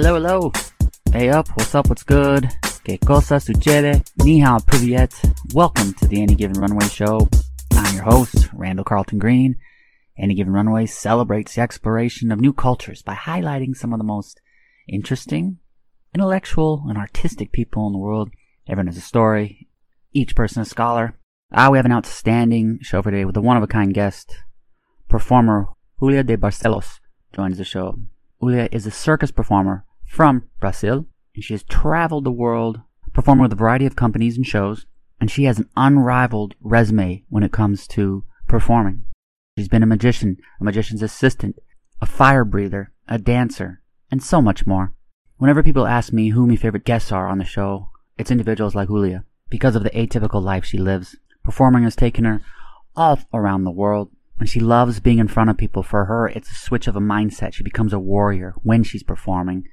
Hello, hello. Hey up, what's up, what's good? Que cosa sucede? Ni hao. Welcome to the Any Given Runway Show. I'm your host, Randall Carlton Green. Any Given Runway celebrates the exploration of new cultures by highlighting some of the most interesting, intellectual, and artistic people in the world. Everyone has a story, each person a scholar. Ah, we have an outstanding show for today with a one-of-a-kind guest. Performer Julia de Barcelos joins the show. Julia is a circus performer from Brazil, and she has traveled the world performed with a variety of companies and shows, and she has an unrivaled resume when it comes to performing. She's been a magician, a magician's assistant, a fire breather, a dancer, and so much more. Whenever people ask me who my favorite guests are on the show, it's individuals like Julia, because of the atypical life she lives. Performing has taken her all around the world, and she loves being in front of people. For her, it's a switch of a mindset. She becomes a warrior when she's performing.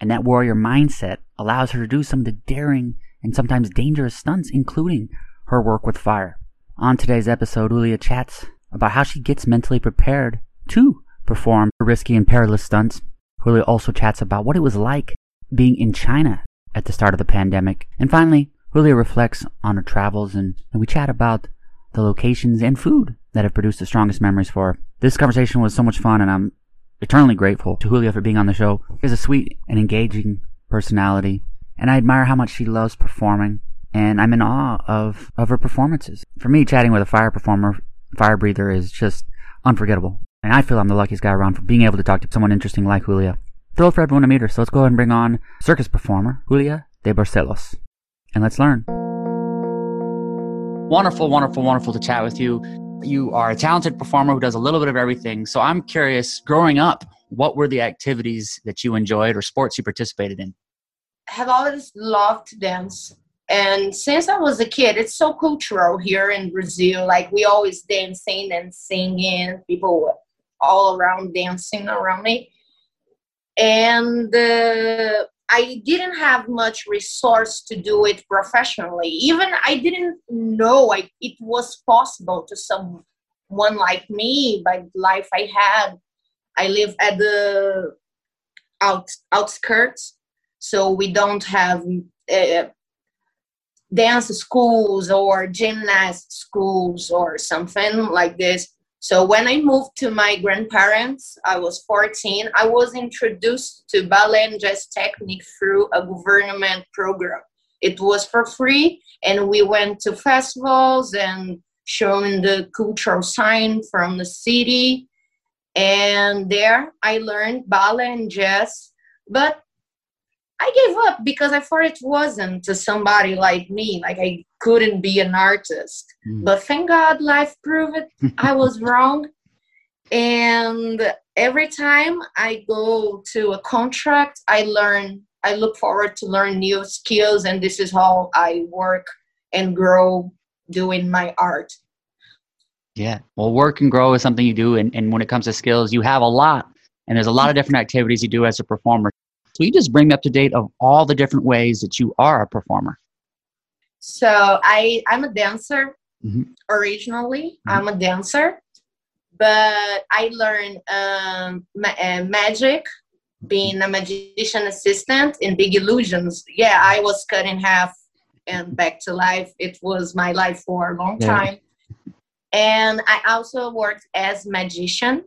And that warrior mindset allows her to do some of the daring and sometimes dangerous stunts, including her work with fire. On today's episode, Julia chats about how she gets mentally prepared to perform her risky and perilous stunts. Julia also chats about what it was like being in China at the start of the pandemic. And finally, Julia reflects on her travels and, and we chat about the locations and food that have produced the strongest memories for her. This conversation was so much fun and I'm eternally grateful to Julia for being on the show. She has a sweet and engaging personality and I admire how much she loves performing and I'm in awe of, of her performances. For me, chatting with a fire performer, fire breather is just unforgettable. And I feel I'm the luckiest guy around for being able to talk to someone interesting like Julia. Thrilled for everyone to meet her, so let's go ahead and bring on circus performer Julia de Barcelos. And let's learn. Wonderful, wonderful, wonderful to chat with you. You are a talented performer who does a little bit of everything. So I'm curious, growing up, what were the activities that you enjoyed or sports you participated in? Have always loved to dance. And since I was a kid, it's so cultural here in Brazil. Like we always dancing and singing, people all around dancing around me. And uh, I didn't have much resource to do it professionally. Even I didn't know I, it was possible to someone like me by the life I had. I live at the out, outskirts, so we don't have uh, dance schools or gymnast schools or something like this. So when I moved to my grandparents, I was 14, I was introduced to ballet and jazz technique through a government program. It was for free, and we went to festivals and showing the cultural sign from the city. And there I learned ballet and jazz. But I gave up because I thought it wasn't to somebody like me. Like I couldn't be an artist. Mm. But thank God life proved it. I was wrong. And every time I go to a contract, I learn, I look forward to learn new skills. And this is how I work and grow doing my art. Yeah. Well, work and grow is something you do. And, and when it comes to skills, you have a lot. And there's a lot of different activities you do as a performer. So you just bring up to date of all the different ways that you are a performer. So I I'm a dancer mm-hmm. originally. Mm-hmm. I'm a dancer, but I learned um, ma- uh, magic being a magician assistant in Big Illusions. Yeah, I was cut in half and back to life. It was my life for a long time. And I also worked as magician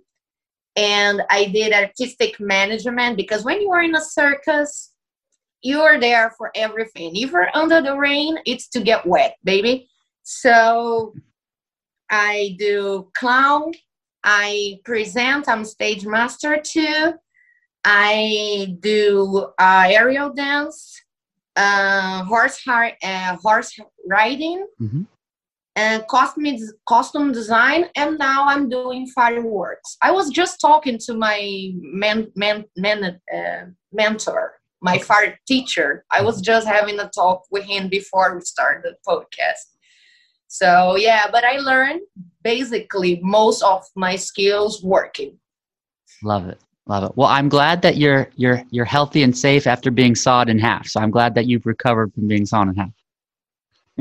and I did artistic management because when you are in a circus, you are there for everything. If you're under the rain, it's to get wet, baby. So I do clown, I present, I'm stage master too. I do uh, aerial dance, uh, horse, uh, horse riding, mm-hmm and costume costume design and now i'm doing fireworks. I was just talking to my man, man, man uh, mentor my fire teacher. I was just having a talk with him before we started the podcast. So yeah but i learned basically most of my skills working. Love it. Love it. Well i'm glad that you're you're you're healthy and safe after being sawed in half. So i'm glad that you've recovered from being sawn in half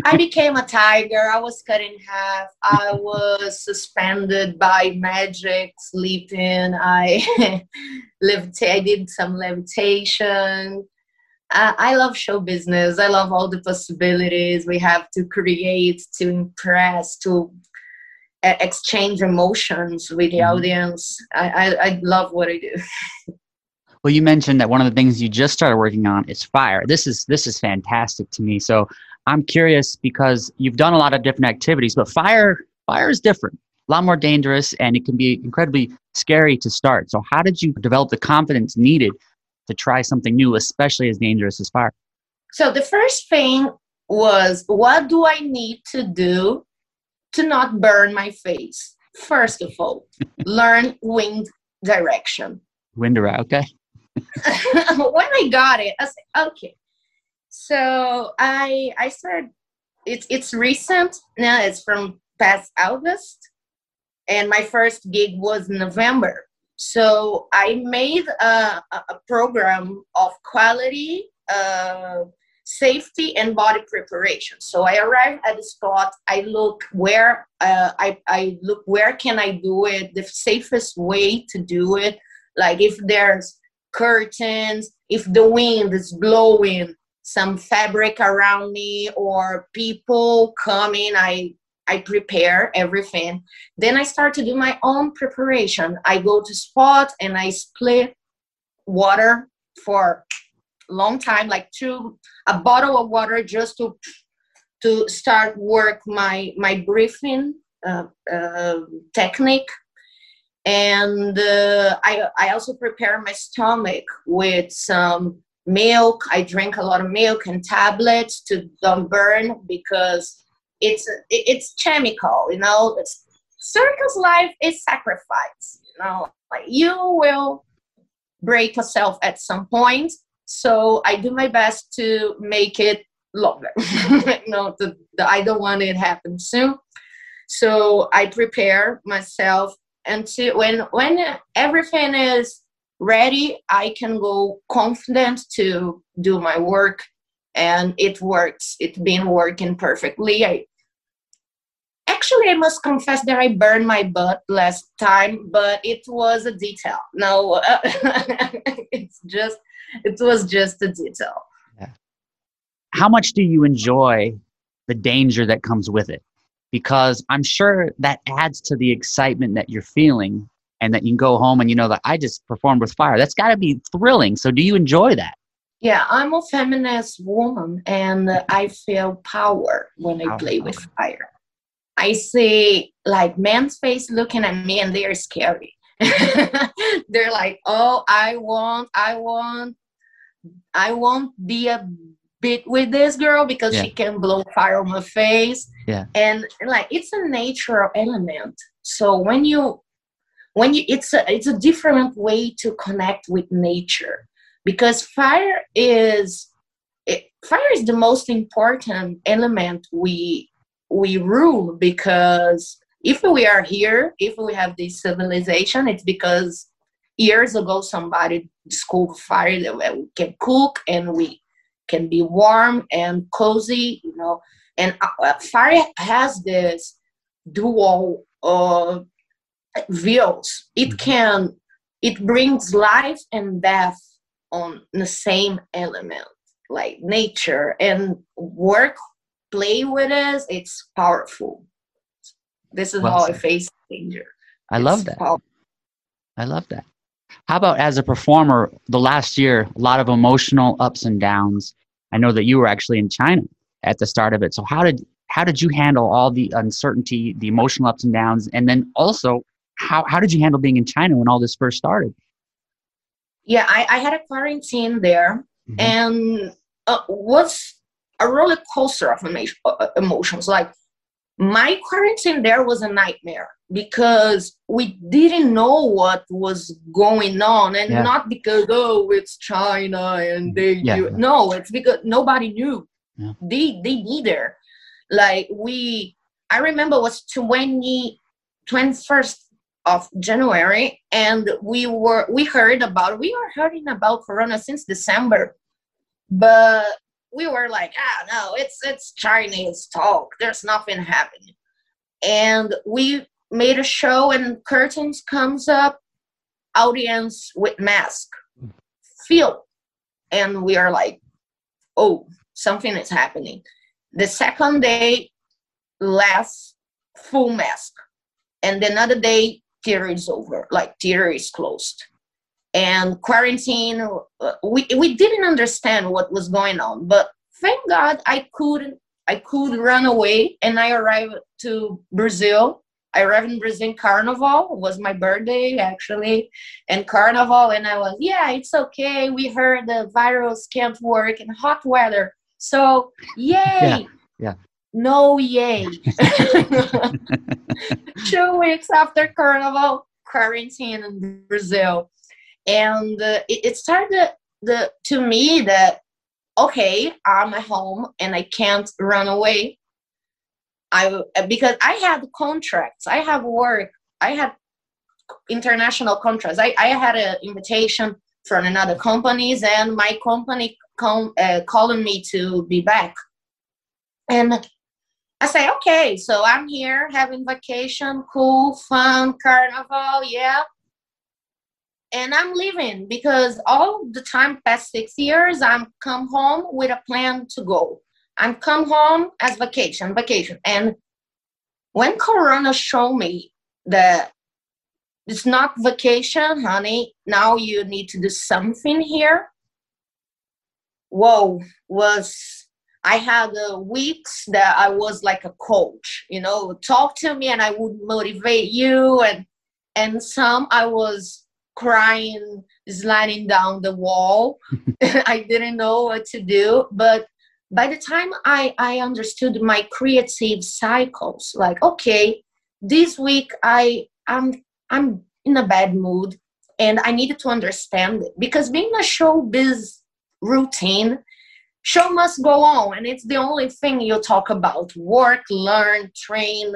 I became a tiger. I was cut in half. I was suspended by magic, sleeping. I lived. I did some levitation. I, I love show business. I love all the possibilities we have to create, to impress, to uh, exchange emotions with the mm-hmm. audience. I, I, I love what I do. Well, you mentioned that one of the things you just started working on is fire. This is this is fantastic to me. So I'm curious because you've done a lot of different activities, but fire fire is different, a lot more dangerous, and it can be incredibly scary to start. So how did you develop the confidence needed to try something new, especially as dangerous as fire? So the first thing was what do I need to do to not burn my face? First of all, learn wind direction. Wind direction, okay. when I got it, I said, okay. So I I started. It's it's recent now. It's from past August, and my first gig was November. So I made a, a program of quality, uh, safety, and body preparation. So I arrive at the spot. I look where uh, I I look where can I do it the safest way to do it. Like if there's curtains, if the wind is blowing some fabric around me or people coming, I I prepare everything. Then I start to do my own preparation. I go to spot and I split water for a long time, like two a bottle of water just to to start work my my breathing uh, uh, technique and uh, I, I also prepare my stomach with some milk. I drink a lot of milk and tablets to don't burn because it's it's chemical you know? It's circus life is sacrifice you know? Like you will break yourself at some point. So i do my best to make it longer. Know the, the, i don't want it happen soon. So i prepare myself until when when everything is ready i can go confident to do my work and it works. It's been working perfectly. I actually i must confess that i burned my butt last time but it was a detail. No uh, it's just it was just a detail. Yeah. how much do you enjoy the danger that comes with it? Because I'm sure that adds to the excitement that you're feeling and that you can go home and you know that I just performed with fire. That's got to be thrilling. So do you enjoy that? Yeah, I'm a feminist woman and I feel power when I play with fire. I see like men's face looking at me and they're scary. they're like, "Oh, I want I want I won't be a bit with this girl because yeah. she can blow fire on my face yeah and like it's a natural element so when you when you it's a it's a different way to connect with nature because fire is it, fire is the most important element we we rule because if we are here if we have this civilization it's because years ago somebody discovered fire that we can cook and we can be warm and cozy, you know. And uh, fire has this dual uh, views. It mm-hmm. can, it brings life and death on the same element, like nature and work, play with us. It's powerful. This is well how. I face danger. I it's love that. Powerful. I love that. How about as a performer, the last year, a lot of emotional ups and downs. I know that you were actually in China at the start of it. So how did how did you handle all the uncertainty, the emotional ups and downs, and then also how how did you handle being in China when all this first started? Yeah, I, I had a quarantine there, mm-hmm. and uh, was a roller coaster of uh, emotions. Like my quarantine there was a nightmare because we didn't know what was going on and yeah. not because oh it's china and they yeah. no it's because nobody knew yeah. they they neither like we i remember was 20 21st of january and we were we heard about we were hearing about corona since december but we were like, ah, no, it's it's Chinese talk. There's nothing happening. And we made a show, and curtains comes up, audience with mask, feel, and we are like, oh, something is happening. The second day, less full mask, and another day, theater is over, like theater is closed. And quarantine uh, we, we didn't understand what was going on but thank god i could i could run away and i arrived to brazil. I arrived in brazil carnival it was my birthday actually and carnival and i was yeah it's okay we heard the virus can't work in hot weather. So yay! Yeah, yeah. No yay two weeks after carnival quarantine in brazil. And uh, it, it, started the to me that okay i'm at home and i can't run away. I because i had contracts. I have work. I had international contracts. I, I had an invitation from another companies and my company com, uh, calling me to be back. And i say okay so i'm here having vacation cool fun carnival yeah and I'm leaving because all the time past six years I'm come home with a plan to go. I'm come home as vacation, vacation. And when Corona showed me that it's not vacation, honey, now you need to do something here. Whoa, was I had uh, weeks that I was like a coach, you know, talk to me and I would motivate you and and some I was crying, sliding down the wall. I didn't know what to do. But by the time I, I understood my creative cycles, like, okay, this week I I'm I'm in a bad mood and I needed to understand it because being a showbiz routine, show must go on, and it's the only thing you talk about: work, learn, train,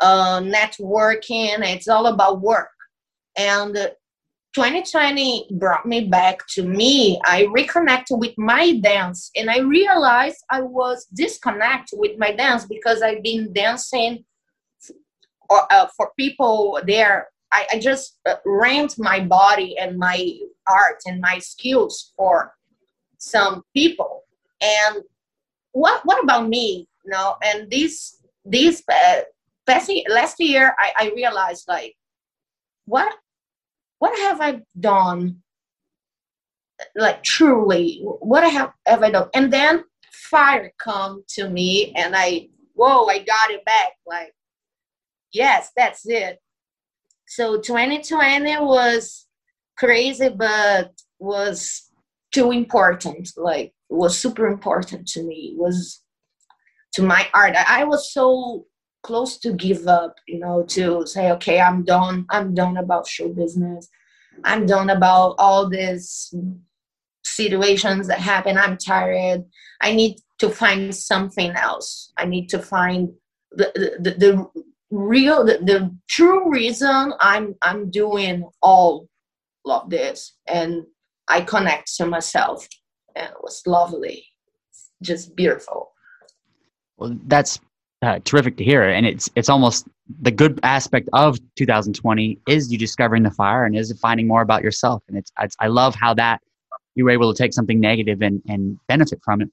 uh, networking. It's all about work, and 2020 brought me back to me. I reconnected with my dance and I realized I was disconnected with my dance because I've been dancing for, uh, for people there. I, I just uh, rent my body and my art and my skills for some people. And what what about me? You know, and this this uh, last, year I, I realized like what what have I done? Like truly, what have, have I done? And then fire come to me and I, whoa, I got it back. Like, yes, that's it. So 2020 was crazy, but was too important. Like, was super important to me. Was to my art. I, was so close to give up, you know, to say, okay, I'm done. I'm done about show business. I'm done about all these situations that happen. I'm tired. I need to find something else. I need to find the the, the real the, the true reason I'm I'm doing all of this and I connect to myself and it was lovely. Just beautiful. Well, that's uh, terrific to hear. And it's it's almost the good aspect of 2020 is you discovering the fire and is finding more about yourself. And it's, it's I love how that you were able to take something negative and and benefit from it.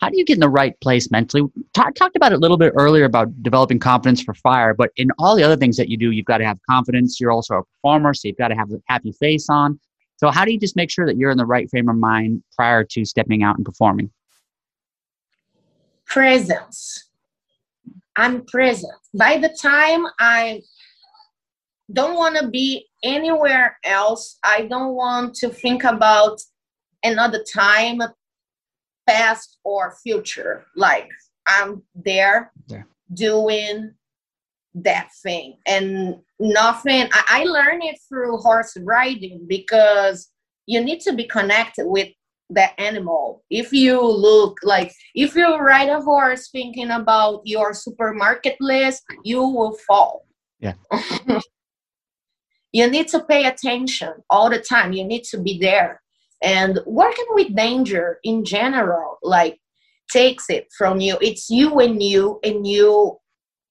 How do you get in the right place mentally? Talk, talked about it a little bit earlier about developing confidence for fire, but in all the other things that you do, you've got to have confidence. You're also a performer, so you've got to have a happy face on. So how do you just make sure that you're in the right frame of mind prior to stepping out and performing? Presence I'm present. By the time I don't want to be anywhere else, I don't want to think about another time, past or future. Like I'm there yeah. doing that thing and nothing. I, I learned it through horse riding because you need to be connected with that animal. If you look like, if you ride a horse thinking about your supermarket list, you will fall. Yeah. you need to pay attention all the time. You need to be there. And working with danger in general, like takes it from you. It's you and you and you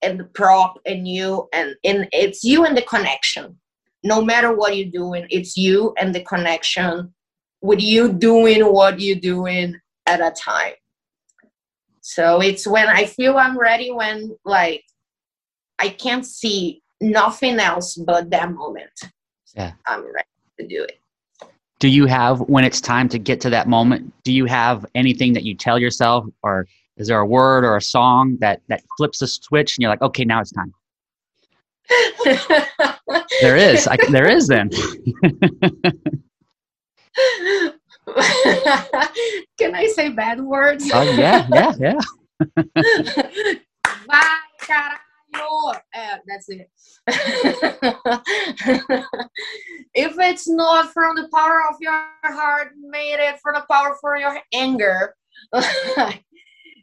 and the prop and you and, and it's you and the connection. No matter what you're doing, it's you and the connection with you doing what you're doing at a time. So it's when I feel I'm ready when like I can't see nothing else but that moment. Yeah. I'm ready to do it do you have when it's time to get to that moment do you have anything that you tell yourself or is there a word or a song that that flips a switch and you're like okay now it's time. There is. I, there is then. Can i say bad words? Oh yeah yeah yeah. Vai, uh, that's it. if it's not from the power of your heart, made it from the power for your anger.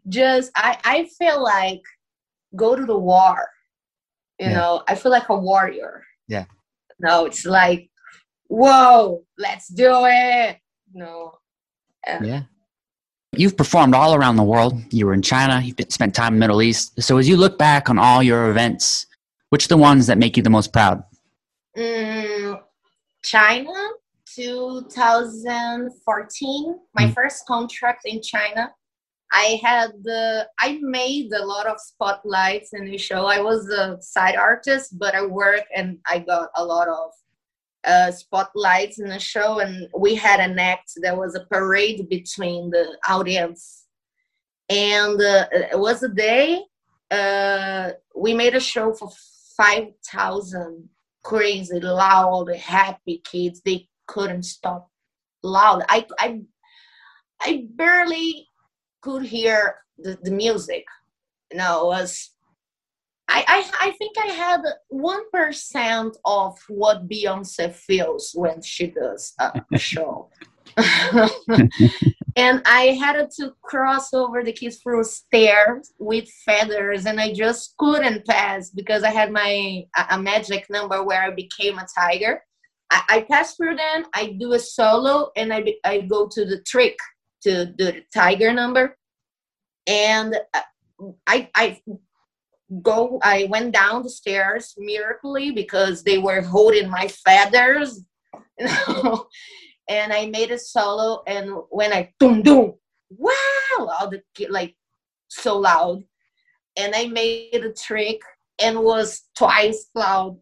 Just I, I feel like go to the war. You yeah. know, I feel like a warrior. Yeah. No, it's like, whoa, let's do it. No. Uh, yeah. You've performed all around the world. You were in China, you've been, spent time in the Middle East. So as you look back on all your events, which are the ones that make you the most proud? Mm, China, 2014, my mm. first contract in China. I had the I made a lot of spotlights in the show. I was a side artist, but I worked and I got a lot of uh, spotlights in the show, and we had an act. There was a parade between the audience, and uh, it was a day. Uh, we made a show for five thousand crazy, loud, happy kids. They couldn't stop loud. I I I barely could hear the, the music. You know, it was I, I, I think I had one percent of what Beyonce feels when she does a show. and I had to cross over the kids through stairs with feathers, and I just couldn't pass because I had my a, magic number where I became a tiger. I, I pass through them, I do a solo, and I I go to the trick to do the tiger number, and uh, I I go i went down the stairs miraculously because they were holding my feathers you know? And i made a solo and when i boom boom wow all the like so loud. And i made a trick and was twice loud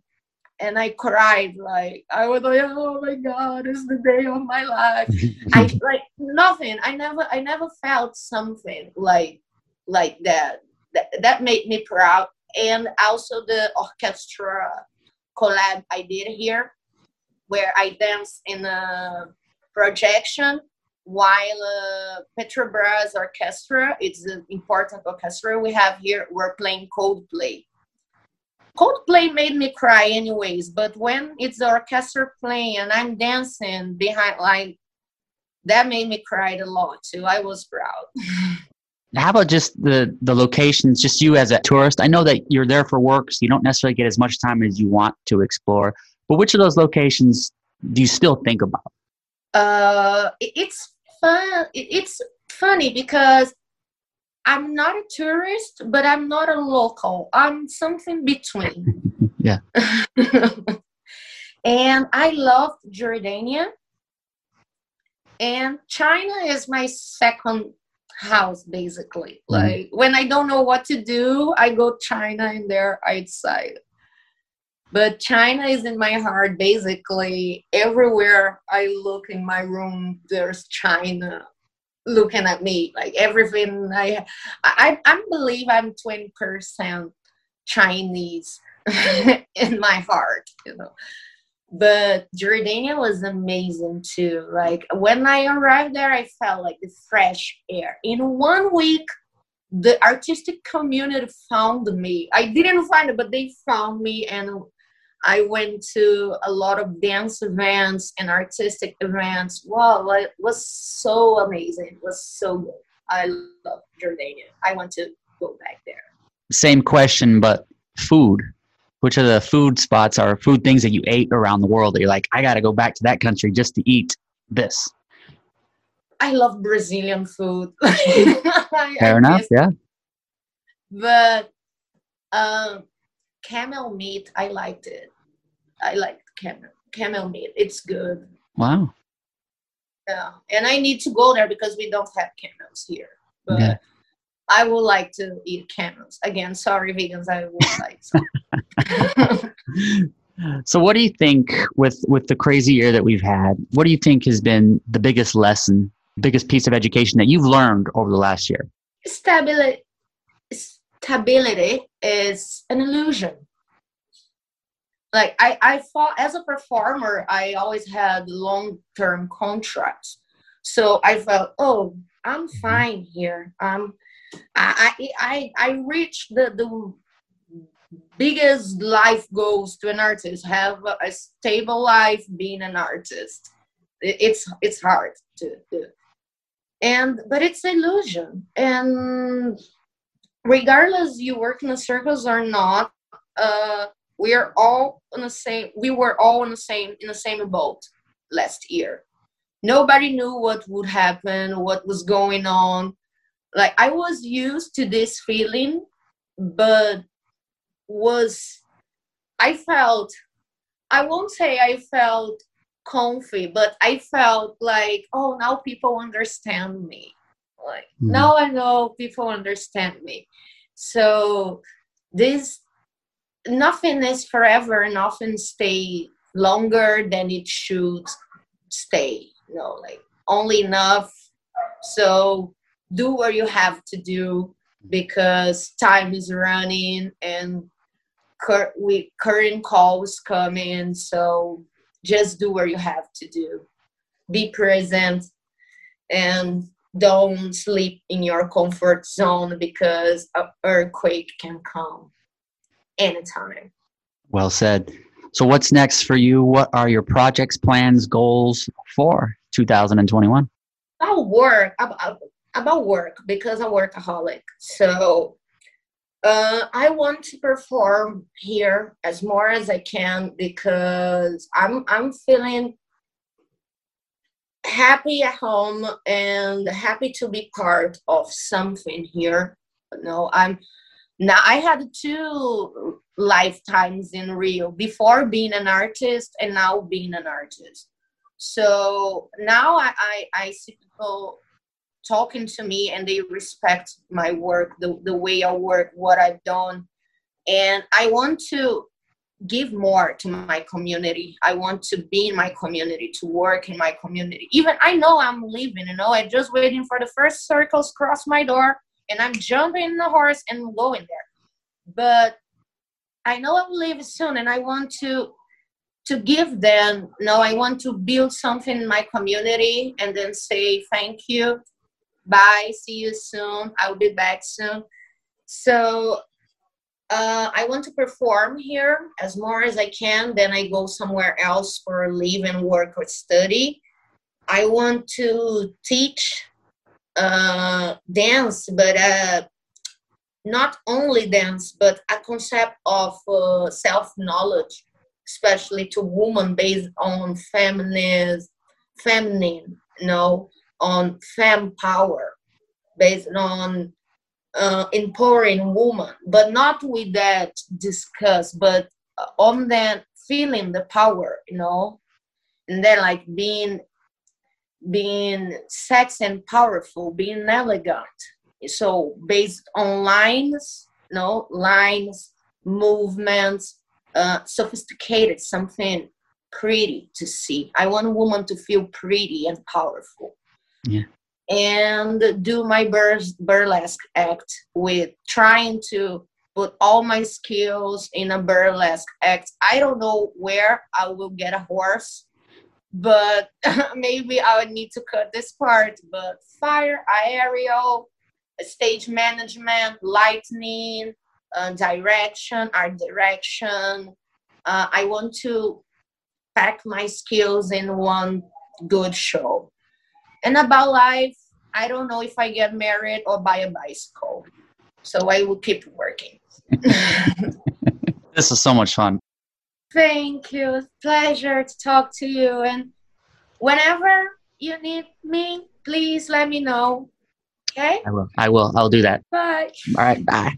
and i cried like i was like oh my god it's the day of my life i like nothing i never i never felt something like like that that, that made me proud. And also the orchestra collab I did here, where I danced in a projection while uh, Petrobras Orchestra, it's an important orchestra we have here, we're playing Coldplay. Coldplay made me cry anyways, but when it's the orchestra playing and I'm dancing behind, like, that made me cry a lot too. I was proud. How about just the the locations? Just you as a tourist. I know that you're there for work, so you don't necessarily get as much time as you want to explore. But which of those locations do you still think about? Uh, it's fun. It's funny because I'm not a tourist, but I'm not a local. I'm something between. yeah. and I love Jordania. And China is my second house basically mm-hmm. like when i don't know what to do i go china and there outside but china is in my heart basically everywhere i look in my room there's china looking at me like everything i i, I believe i'm 20% chinese in my heart you know but Jordania was amazing too. Like when I arrived there, I felt like the fresh air. In one week, the artistic community found me. I didn't find it, but they found me, and I went to a lot of dance events and artistic events. Wow, it was so amazing. It was so good. I love Jordania. I want to go back there. Same question, but food which are the food spots or food things that you ate around the world that you're like, I got to go back to that country just to eat this? I love Brazilian food. Fair enough, yeah. But um, camel meat, I liked it. I like camel camel meat. It's good. Wow. Yeah, and I need to go there because we don't have camels here. But yeah. I would like to eat camels again. Sorry, vegans. I would like some. so, what do you think with with the crazy year that we've had? What do you think has been the biggest lesson, biggest piece of education that you've learned over the last year? Stability. Stability is an illusion like I, I thought as a performer, I always had long term contracts. So I felt, oh, I'm mm-hmm. fine here. Um, I, I, I reached the, the biggest life goals to an artist have a stable life being an artist it's it's hard to do and but it's illusion and regardless you work in the circles or not uh we are all in the same we were all in the same in the same boat last year. Nobody knew what would happen what was going on. Like i was used to this feeling but was i felt i won't say i felt comfy but i felt like oh now people understand me. Like mm. now i know people understand me. So this nothing is forever nothing stay longer than it should stay you know like only enough. So do what you have to do because time is running and cur- we current calls come in so just do what you have to do. Be present and don't sleep in your comfort zone because an earthquake can come anytime. Well said. So, what's next for you? What are your projects, plans, goals for 2021? About work, about, about work, because I'm workaholic. So, uh, I want to perform here as more as I can because I'm I'm feeling happy at home and happy to be part of something here. You know, I'm now i had two lifetimes in rio before being an artist and now being an artist. So now i i, I see people talking to me and they respect my work the, the way i work what i've done. And i want to give more to my community. I want to be in my community to work in my community. Even i know i'm leaving you know i'm just waiting for the first circles cross my door and I'm jumping in the horse and going there. But I know I will leave soon, and I want to to give them. no, I want to build something in my community, and then say thank you, bye, see you soon. I'll be back soon. So uh, I want to perform here as more as I can. Then I go somewhere else for live and work or study. I want to teach uh, dance, but uh, not only dance, but a concept of uh, self knowledge, especially to women based on feminine, feminine, you know, on fem power, based on uh, empowering woman, but not with that discuss, but on that feeling the power, you know, and then like being being sexy and powerful, being elegant. So based on lines, no lines, movements, uh, sophisticated, something pretty to see. I want a woman to feel pretty and powerful. Yeah. And do my bur- burlesque act with trying to put all my skills in a burlesque act. I don't know where I will get a horse but maybe I would need to cut this part. But fire, aerial, stage management, lightning, uh, direction, art direction. Uh, I want to pack my skills in one good show. And about life, I don't know if I get married or buy a bicycle. So I will keep working. this is so much fun. Thank you. Pleasure to talk to you. And whenever you need me, please let me know. Okay? I will. I will. I'll do that. Bye. All right. Bye.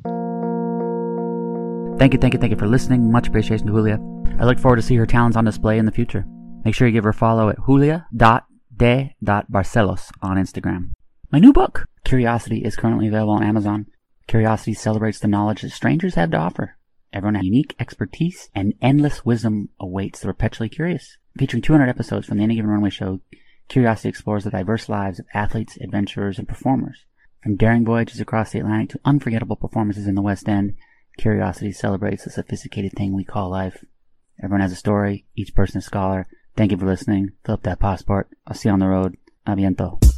Thank you, thank you, thank you for listening. Much appreciation to Julia. I look forward to see her talents on display in the future. Make sure you give her a follow at julia.de.barcelos on Instagram. My new book, Curiosity, is currently available on Amazon. Curiosity celebrates the knowledge that strangers have to offer. Everyone has unique expertise and endless wisdom awaits the perpetually curious. Featuring 200 episodes from the Any Given Runway show, Curiosity explores the diverse lives of athletes, adventurers, and performers. From daring voyages across the Atlantic to unforgettable performances in the West End, Curiosity celebrates the sophisticated thing we call life. Everyone has a story, each person a scholar. Thank you for listening. Fill up that passport. I'll see you on the road. Aviento.